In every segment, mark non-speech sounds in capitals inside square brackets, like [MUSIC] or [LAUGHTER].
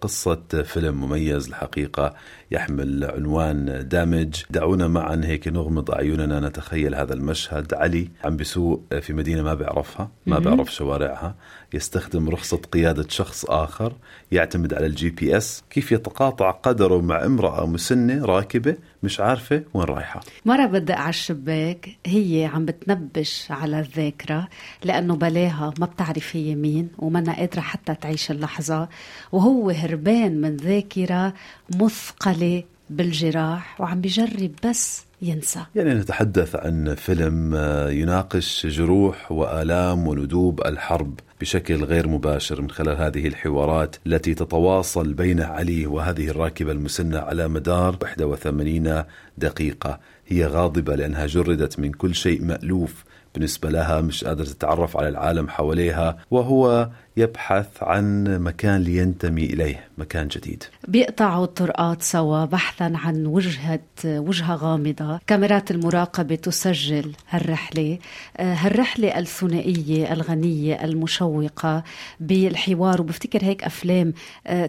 قصة فيلم مميز الحقيقة يحمل عنوان دامج. دعونا معا هيك نغمض أعيننا نتخيل هذا المشهد. علي عم بسوق في مدينة ما بيعرفها ما بيعرف شوارعها. يستخدم رخصة قيادة شخص آخر يعتمد على ال GPS. كيف يتقاطع قدره مع امرأة مسنة راكبة مش عارفة وين رايحة. مرة بدق على الشباك هي عم بتنبش على الذاكرة لأنه بلاها ما بتعرف هي مين ومنا قادرة حتى تعيش اللحظة وهو هربان من ذاكرة مثقلة بالجراح وعم بجرب بس ينسى. يعني نتحدث عن فيلم يناقش جروح وآلام وندوب الحرب بشكل غير مباشر من خلال هذه الحوارات التي تتواصل بين علي وهذه الراكبة المسنة على مدار 81 دقيقة. هي غاضبة لأنها جردت من كل شيء مألوف بالنسبة لها مش قادرة تتعرف على العالم حواليها وهو يبحث عن مكان لينتمي إليه مكان جديد. بيقطعوا الطرقات سوا بحثا عن وجهة وجهة غامضة. كاميرات المراقبة تسجل هالرحلة. هالرحلة الثنائية الغنية المشوقة بالحوار. وبفتكر هيك أفلام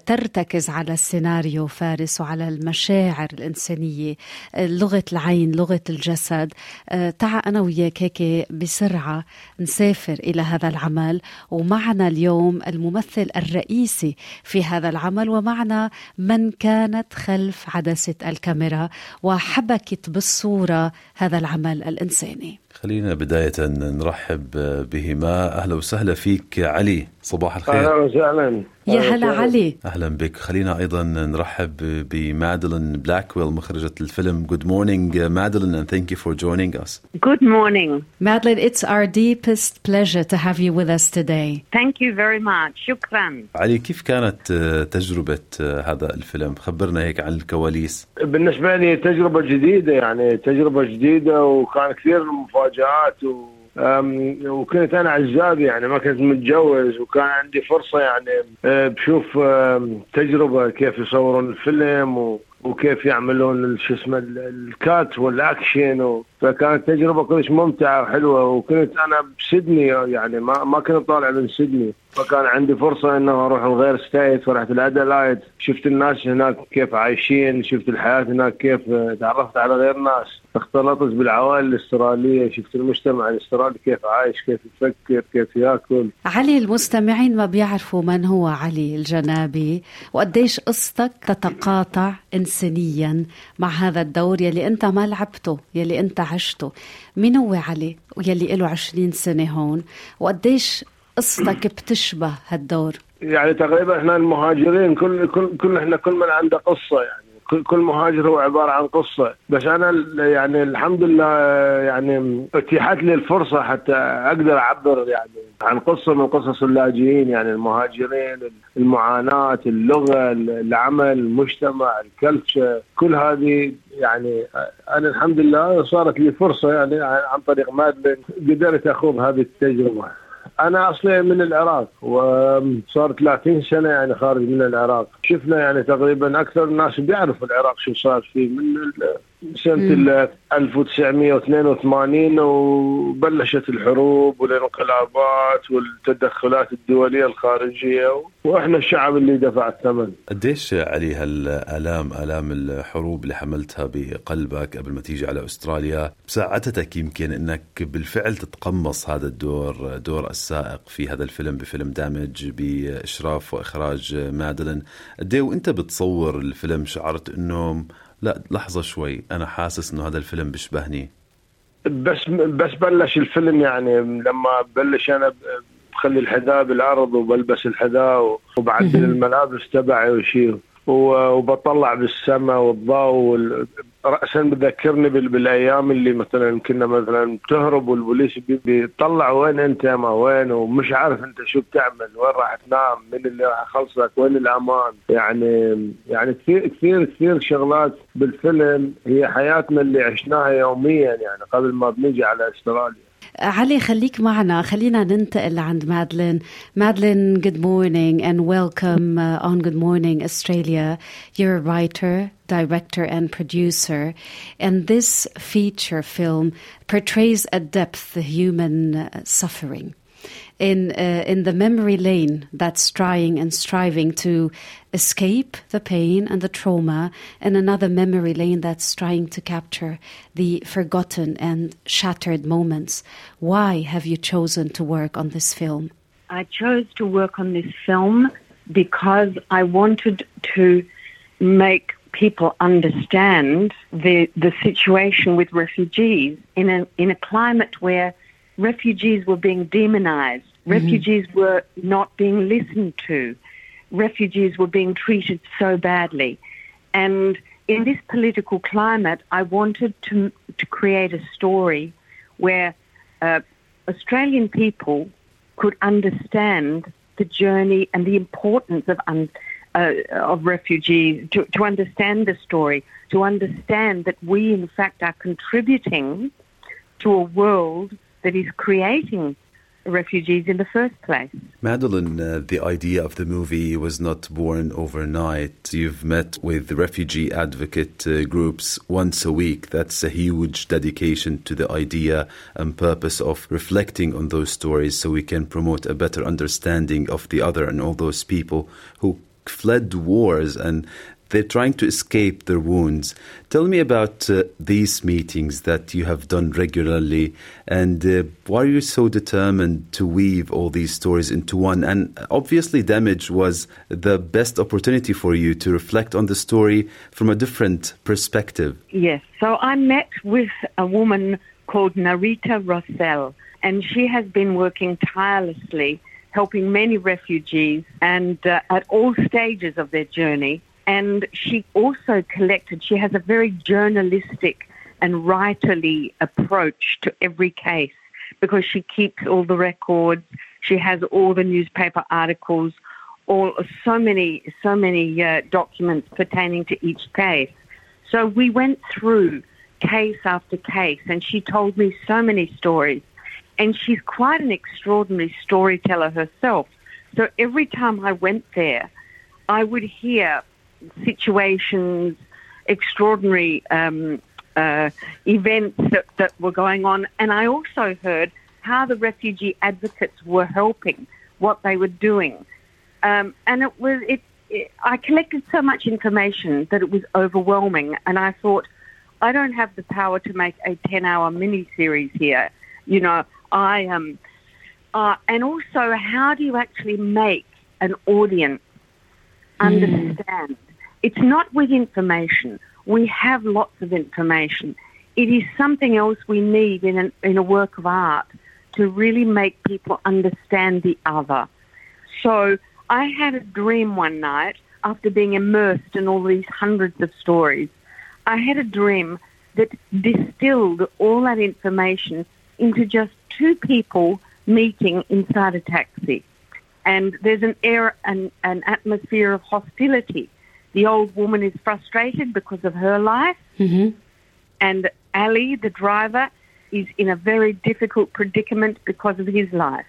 ترتكز على السيناريو فارس وعلى المشاعر الإنسانية لغة العين لغة الجسد. تعا أنا وياك هيك بسرعة نسافر إلى هذا العمل. ومعنا اليوم الممثل الرئيسي في هذا العمل ومعنا من كانت خلف عدسة الكاميرا وحبكت بالصورة هذا العمل الإنساني. خلينا بداية نرحب بهما. أهلا وسهلا فيك علي صباح الخير. أهلا وسهلا. يا هلا علي. أهلا بك. خلينا أيضا نرحب بمادلين بلاكويل مخرجة الفيلم Good morning. Madeline and thank you for joining us. Good morning. Madeline it's our deepest pleasure to have you with us today. Thank you very much. شكرا. علي كيف كانت تجربة هذا الفيلم؟ خبرنا هيك عن الكواليس. بالنسبة لي تجربة جديدة يعني تجربة جديدة وكان كثير مفاجآت و وكنت أنا عزاب يعني ما كنت متجوز وكان عندي فرصة يعني بشوف تجربة كيف يصورون الفيلم وكيف يعملون شو اسمه ال cut وال action فكانت تجربة كلش ممتعة وحلوة. وكنت أنا بسيدني يعني ما ما كنت طالع من سيدني. فكان عندي فرصة إنه أروح لغير state ورحت الادلايد شفت الناس هناك كيف عايشين شفت الحياة هناك كيف تعرفت على غير ناس. اختلطت بالعوائل الإسترالية شفت المجتمع الإسترالي كيف عايش كيف يفكر كيف يأكل. علي المستمعين ما بيعرفوا من هو علي الجنابي وقديش قصتك تتقاطع انسانيا مع هذا الدور يلي أنت ما لعبته يلي أنت عشته. مين هو علي؟ ويلي له 20 سنة هون. وقديش قصتك بتشبه هالدور؟ يعني تقريبا إحنا المهاجرين كل كل كل إحنا كل من عنده قصة يعني. كل مهاجر هو عبارة عن قصة. بس أنا يعني الحمد لله يعني اتيحت لي الفرصة حتى أقدر أعبر يعني عن قصة من قصص اللاجئين يعني المهاجرين المعاناة اللغة العمل المجتمع الكلتشر كل هذه يعني أنا الحمد لله صارت لي فرصة يعني عن طريق مادلين قدرت أخوض هذه التجربة. أنا أصلي من العراق وصار 30 سنة يعني خارج من العراق. شفنا يعني تقريبا أكثر الناس بيعرفوا العراق شو صار فيه من سنة 1982 وبلشت الحروب والانقلابات والتدخلات الدولية الخارجية وإحنا الشعب اللي دفع الثمن. قديش علي هالآلام آلام الحروب اللي حملتها بقلبك قبل ما تيجي على أستراليا؟ ساعدتك يمكن إنك بالفعل تتقمص هذا الدور دور السائق في هذا الفيلم بفيلم دامج بإشراف وإخراج مادلين قد وإنت بتصور الفيلم شعرت إنه لا لحظة شوي. أنا حاسس إنه هذا الفيلم بيشبهني. بس بس بلش الفيلم يعني لما بلش أنا بخلي الحذاء بالأرض وبلبس الحذاء وبعدل الملابس تبعي وشي. وبطلع بالسماء والضوء راسا بذكرني بالأيام اللي مثلا كنا مثلا تهرب والبوليس بيطلع وين أنت ما وين؟ ومش عارف أنت شو بتعمل؟ وين راح تنام؟ من اللي راح يخلصك؟ وين الأمان؟ يعني يعني كثير كثير كثير شغلات بالفيلم هي حياتنا اللي عشناها يوميا يعني قبل ما بنجي على أستراليا. علي خليك معنا خلينا ننتقل عند مادلين مادلين good morning and welcome uh, on Good Morning Australia you're a writer director and producer and this feature film portrays at depth the human uh, suffering in uh, in the memory lane that's trying and striving to escape the pain and the trauma, and another memory lane that's trying to capture the forgotten and shattered moments. Why have you chosen to work on this film? I chose to work on this film because I wanted to make people understand the the situation with refugees in a in a climate where refugees were being demonized Mm-hmm. Refugees were not being listened to. Refugees were being treated so badly. And in this political climate, I wanted to, to create a story where uh, Australian people could understand the journey and the importance of, um, uh, of refugees, to, to understand the story, to understand that we, in fact, are contributing to a world that is creating refugees in the first place. Madeline, uh, the idea of the movie was not born overnight. You've met with refugee advocate uh, groups once a week. That's a huge dedication to the idea and purpose of reflecting on those stories so we can promote a better understanding of the other and all those people who fled wars and they're trying to escape their wounds. Tell me about uh, these meetings that you have done regularly and uh, why are you so determined to weave all these stories into one? And obviously, Damage was the best opportunity for you to reflect on the story from a different perspective. Yes. So I met with a woman called Narita Rossell, and she has been working tirelessly helping many refugees and uh, at all stages of their journey and she also collected, she has a very journalistic and writerly approach to every case because she keeps all the records, she has all the newspaper articles, all so many so many uh, documents pertaining to each case. So we went through case after case, and she told me so many stories. And she's quite an extraordinary storyteller herself. So every time I went there, I would hear situations, extraordinary um, uh, events that, that were going on. And I also heard how the refugee advocates were helping, what they were doing. Um, and it was, it, it, I collected so much information that it was overwhelming. And I thought, I don't have the power to make a 10 hour mini series here. You know, I am. Um, uh, and also, how do you actually make an audience mm. It's not with information. We have lots of information. It is something else we need in, an, in a work of art to really make people understand the other. So I had a dream one night after being immersed in all these hundreds of stories. I had a dream that distilled all that information into just two people meeting inside a taxi. And there's an air, an, an atmosphere of hostility the old woman is frustrated because of her life, mm-hmm. and Ali, the driver, is in a very difficult predicament because of his life.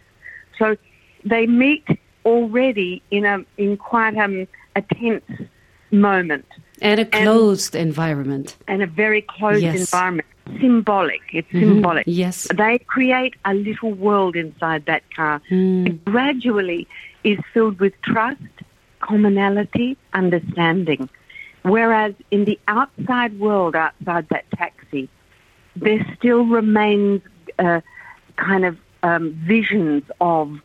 So they meet already in a in quite um, a tense moment and a closed and, environment and a very closed yes. environment. Symbolic. It's mm-hmm. symbolic. Yes. They create a little world inside that car. Mm. It gradually is filled with trust commonality, understanding. Whereas in the outside world, outside that taxi, there still remains uh, kind of um, visions of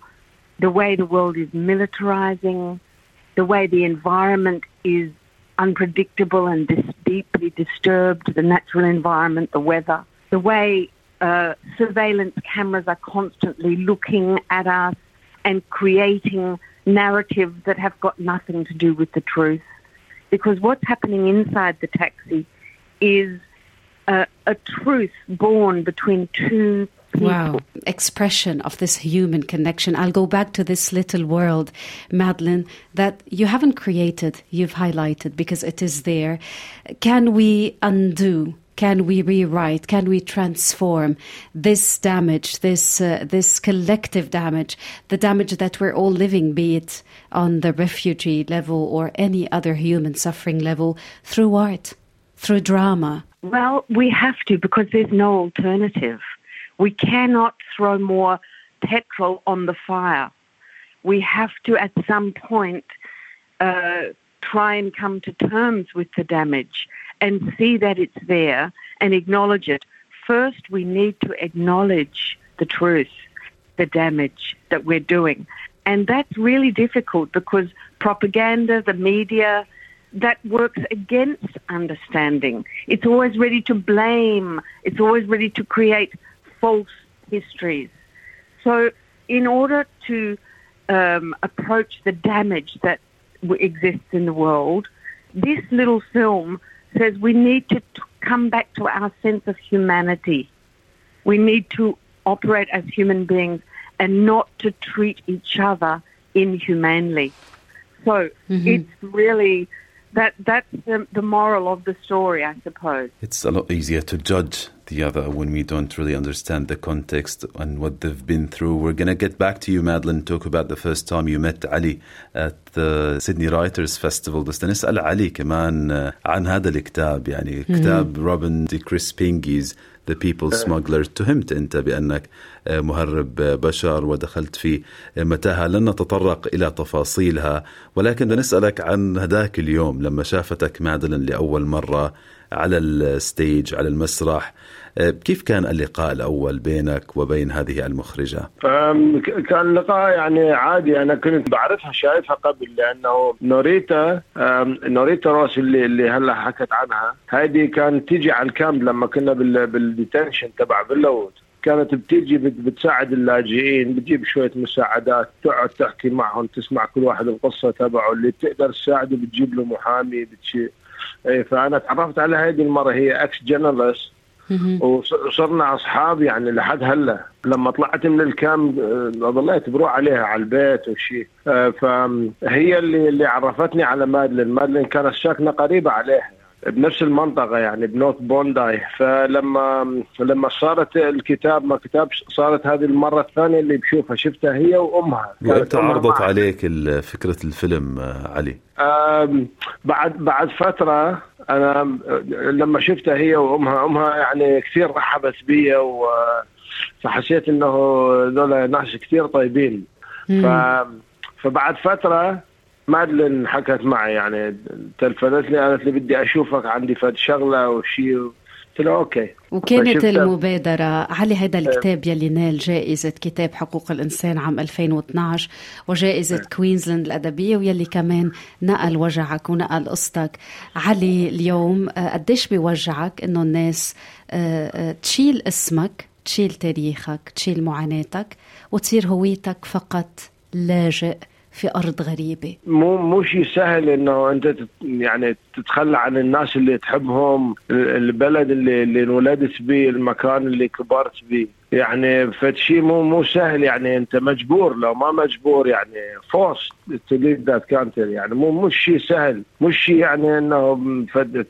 the way the world is militarizing, the way the environment is unpredictable and dis- deeply disturbed, the natural environment, the weather, the way uh, surveillance cameras are constantly looking at us and creating narratives that have got nothing to do with the truth. because what's happening inside the taxi is a, a truth born between two people. Wow, expression of this human connection. I'll go back to this little world, Madeline, that you haven't created, you've highlighted because it is there. Can we undo? Can we rewrite? Can we transform this damage, this uh, this collective damage, the damage that we're all living, be it on the refugee level or any other human suffering level, through art, through drama? Well, we have to because there's no alternative. We cannot throw more petrol on the fire. We have to, at some point, uh, try and come to terms with the damage and see that it's there and acknowledge it. First, we need to acknowledge the truth, the damage that we're doing. And that's really difficult because propaganda, the media, that works against understanding. It's always ready to blame. It's always ready to create false histories. So, in order to um, approach the damage that exists in the world, this little film says we need to t- come back to our sense of humanity. We need to operate as human beings and not to treat each other inhumanely. So Mhm. it's really that that's the, the moral of the story, I suppose. It's a lot easier to judge the other when we don't really understand the context and what they've been through. We're going to get back to you, Madeline, talk about the first time you met Ali at the Sydney Writers Festival. بس نسأل علي كمان آه، عن هذا الكتاب يعني كتاب روبن دي كريس بينجيز The People Smuggler. اتهمت أنت بأنك آه، مهرب آه، بشر ودخلت في آه، متاهة. لن نتطرق إلى تفاصيلها ولكن بدنا نسألك عن هذاك اليوم لما شافتك مادلين لأول مرة على ال stage على المسرح. آه، كيف كان اللقاء الأول بينك وبين هذه المخرجة؟ كان لقاء يعني عادي أنا كنت بعرفها شايفها قبل لأنه نوريتا نوريتا روس اللي اللي هلا حكت عنها. هذه كانت تيجي على ال camp لما كنا بال بال detention تبع فيلاوود كانت بتيجي بت- بتساعد اللاجئين بتجيب شوية مساعدات تقعد تحكي معهم تسمع كل واحد القصة تبعه اللي بتقدر تساعده بتجيب له محامي بتشي. إيه، فأنا تعرفت على هذه المرة هي ex journalist وصرنا أصحاب يعني لحد هلأ. لما طلعت من ال camp آه، ضليت بروح عليها على البيت وشي. آه، فهي اللي اللي عرفتني على مادلين. مادلين كانت ساكنه قريبة عليها. بنفس المنطقة يعني بنورث بونداي. فلما لما صارت الكتاب ما كتاب صارت هذه المرة الثانية اللي بشوفها شفتها هي وأمها. وإمتى أمها عرضت. عليك فكرة الفيلم آه، علي؟ بعد بعد فترة آم، لما شفتها هي وأمها أمها يعني كثير رحبت بي و فحسيت إنه ذولا ناس كثير طيبين. ف فبعد فترة مادلين حكت معي يعني تلفنت لي قالت لي بدي أشوفك عندي فد شغلة وشي قلت لها okay. وكانت. المبادرة على هذا الكتاب يلي نال جائزة كتاب حقوق الإنسان عام 2012 وجائزة كوينزلاند الأدبية ويلي كمان نقل وجعك ونقل قصتك. علي اليوم آه، قديش بيوجعك إنه الناس آه، آه، تشيل اسمك تشيل تاريخك تشيل معاناتك وتصير هويتك فقط لاجئ في أرض غريبة. مو مو شيء سهل إنه أنت يعني تتخلى عن الناس اللي تحبهم ال- البلد اللي اللي انولدت به المكان اللي كبرت به يعني فشي مو مو سهل يعني أنت مجبور. لو ما مجبور يعني forced to that country يعني مو مو شيء سهل. مش شيء يعني إنه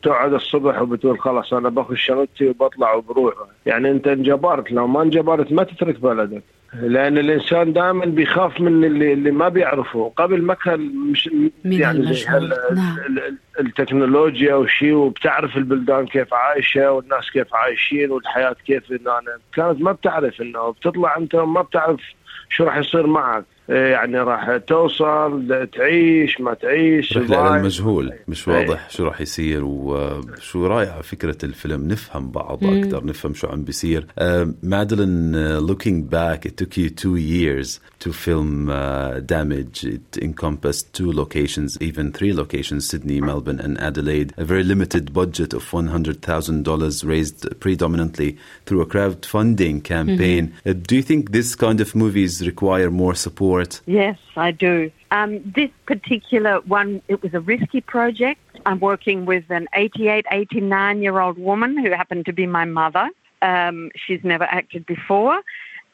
تقعد الصبح وبتقول خلاص أنا باخذ شنطتي وبطلع وبروح. يعني أنت انجبرت. لو ما انجبرت ما تترك بلدك. لأن الإنسان دائما بيخاف من اللي اللي ما بيعرفه قبل ما كان مش يعني. هال- نعم. ال- ال- التكنولوجيا وشي وبتعرف البلدان كيف عايشة والناس كيف عايشين والحياة كيف إنه أنا كانت ما بتعرف إنه بتطلع أنت ما بتعرف شو راح يصير معك يعني راح توصل تعيش ما تعيش رحلة على. المجهول مش أي. واضح شو راح يصير وشو رائعة فكرة الفيلم نفهم بعض مم. أكثر نفهم شو عم بيصير uh, Madeline uh, looking back it took you two years to film uh, Damage it encompassed two locations even three locations Sydney Melbourne and Adelaide a very limited budget of $100,000 raised predominantly through a crowdfunding campaign uh, do you think this kind of movies require more support Yes, I do. Um, this particular one, it was a risky project. I'm working with an 88, 89 year old woman who happened to be my mother. Um, she's never acted before.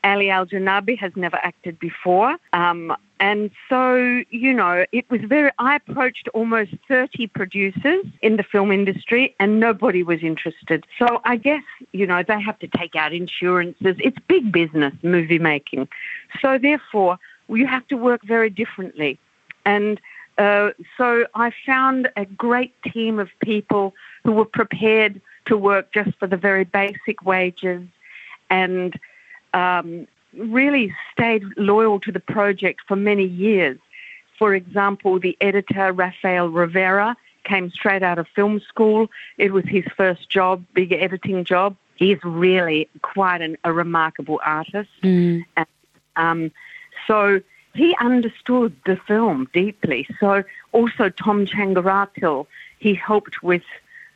Ali Al Janabi has never acted before. Um, and so, you know, it was very, I approached almost 30 producers in the film industry and nobody was interested. So I guess, you know, they have to take out insurances. It's big business, movie making. So therefore, you have to work very differently. And uh, so I found a great team of people who were prepared to work just for the very basic wages and um, really stayed loyal to the project for many years. For example, the editor, Rafael Rivera, came straight out of film school. It was his first job, big editing job. He's really quite an, a remarkable artist. Mm. And, um, so he understood the film deeply. So also Tom Changaratil, he helped with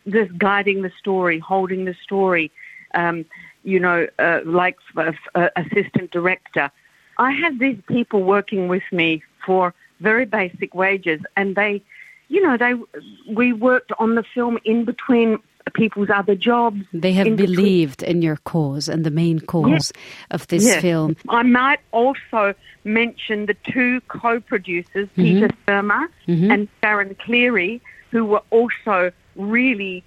this guiding the story, holding the story. Um, you know, uh, like uh, uh, assistant director. I had these people working with me for very basic wages, and they, you know, they we worked on the film in between people's other jobs. They have in believed between. in your cause and the main cause yes. of this yes. film. I might also mention the two co-producers, mm-hmm. Peter Thurma mm-hmm. and Sharon Cleary, who were also really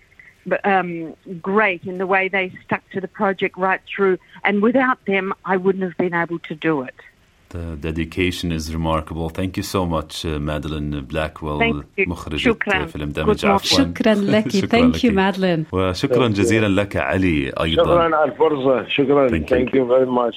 um, great in the way they stuck to the project right through. And without them, I wouldn't have been able to do it. The dedication is remarkable. Thank you so much, uh, Madeline Blackwell مخرجة فيلم دمج عفوا شكرا لك Thank you Madeline [LAUGHS] وشكرا جزيلا لك علي أيضا شكرا على الفرصة شكرا Thank you very much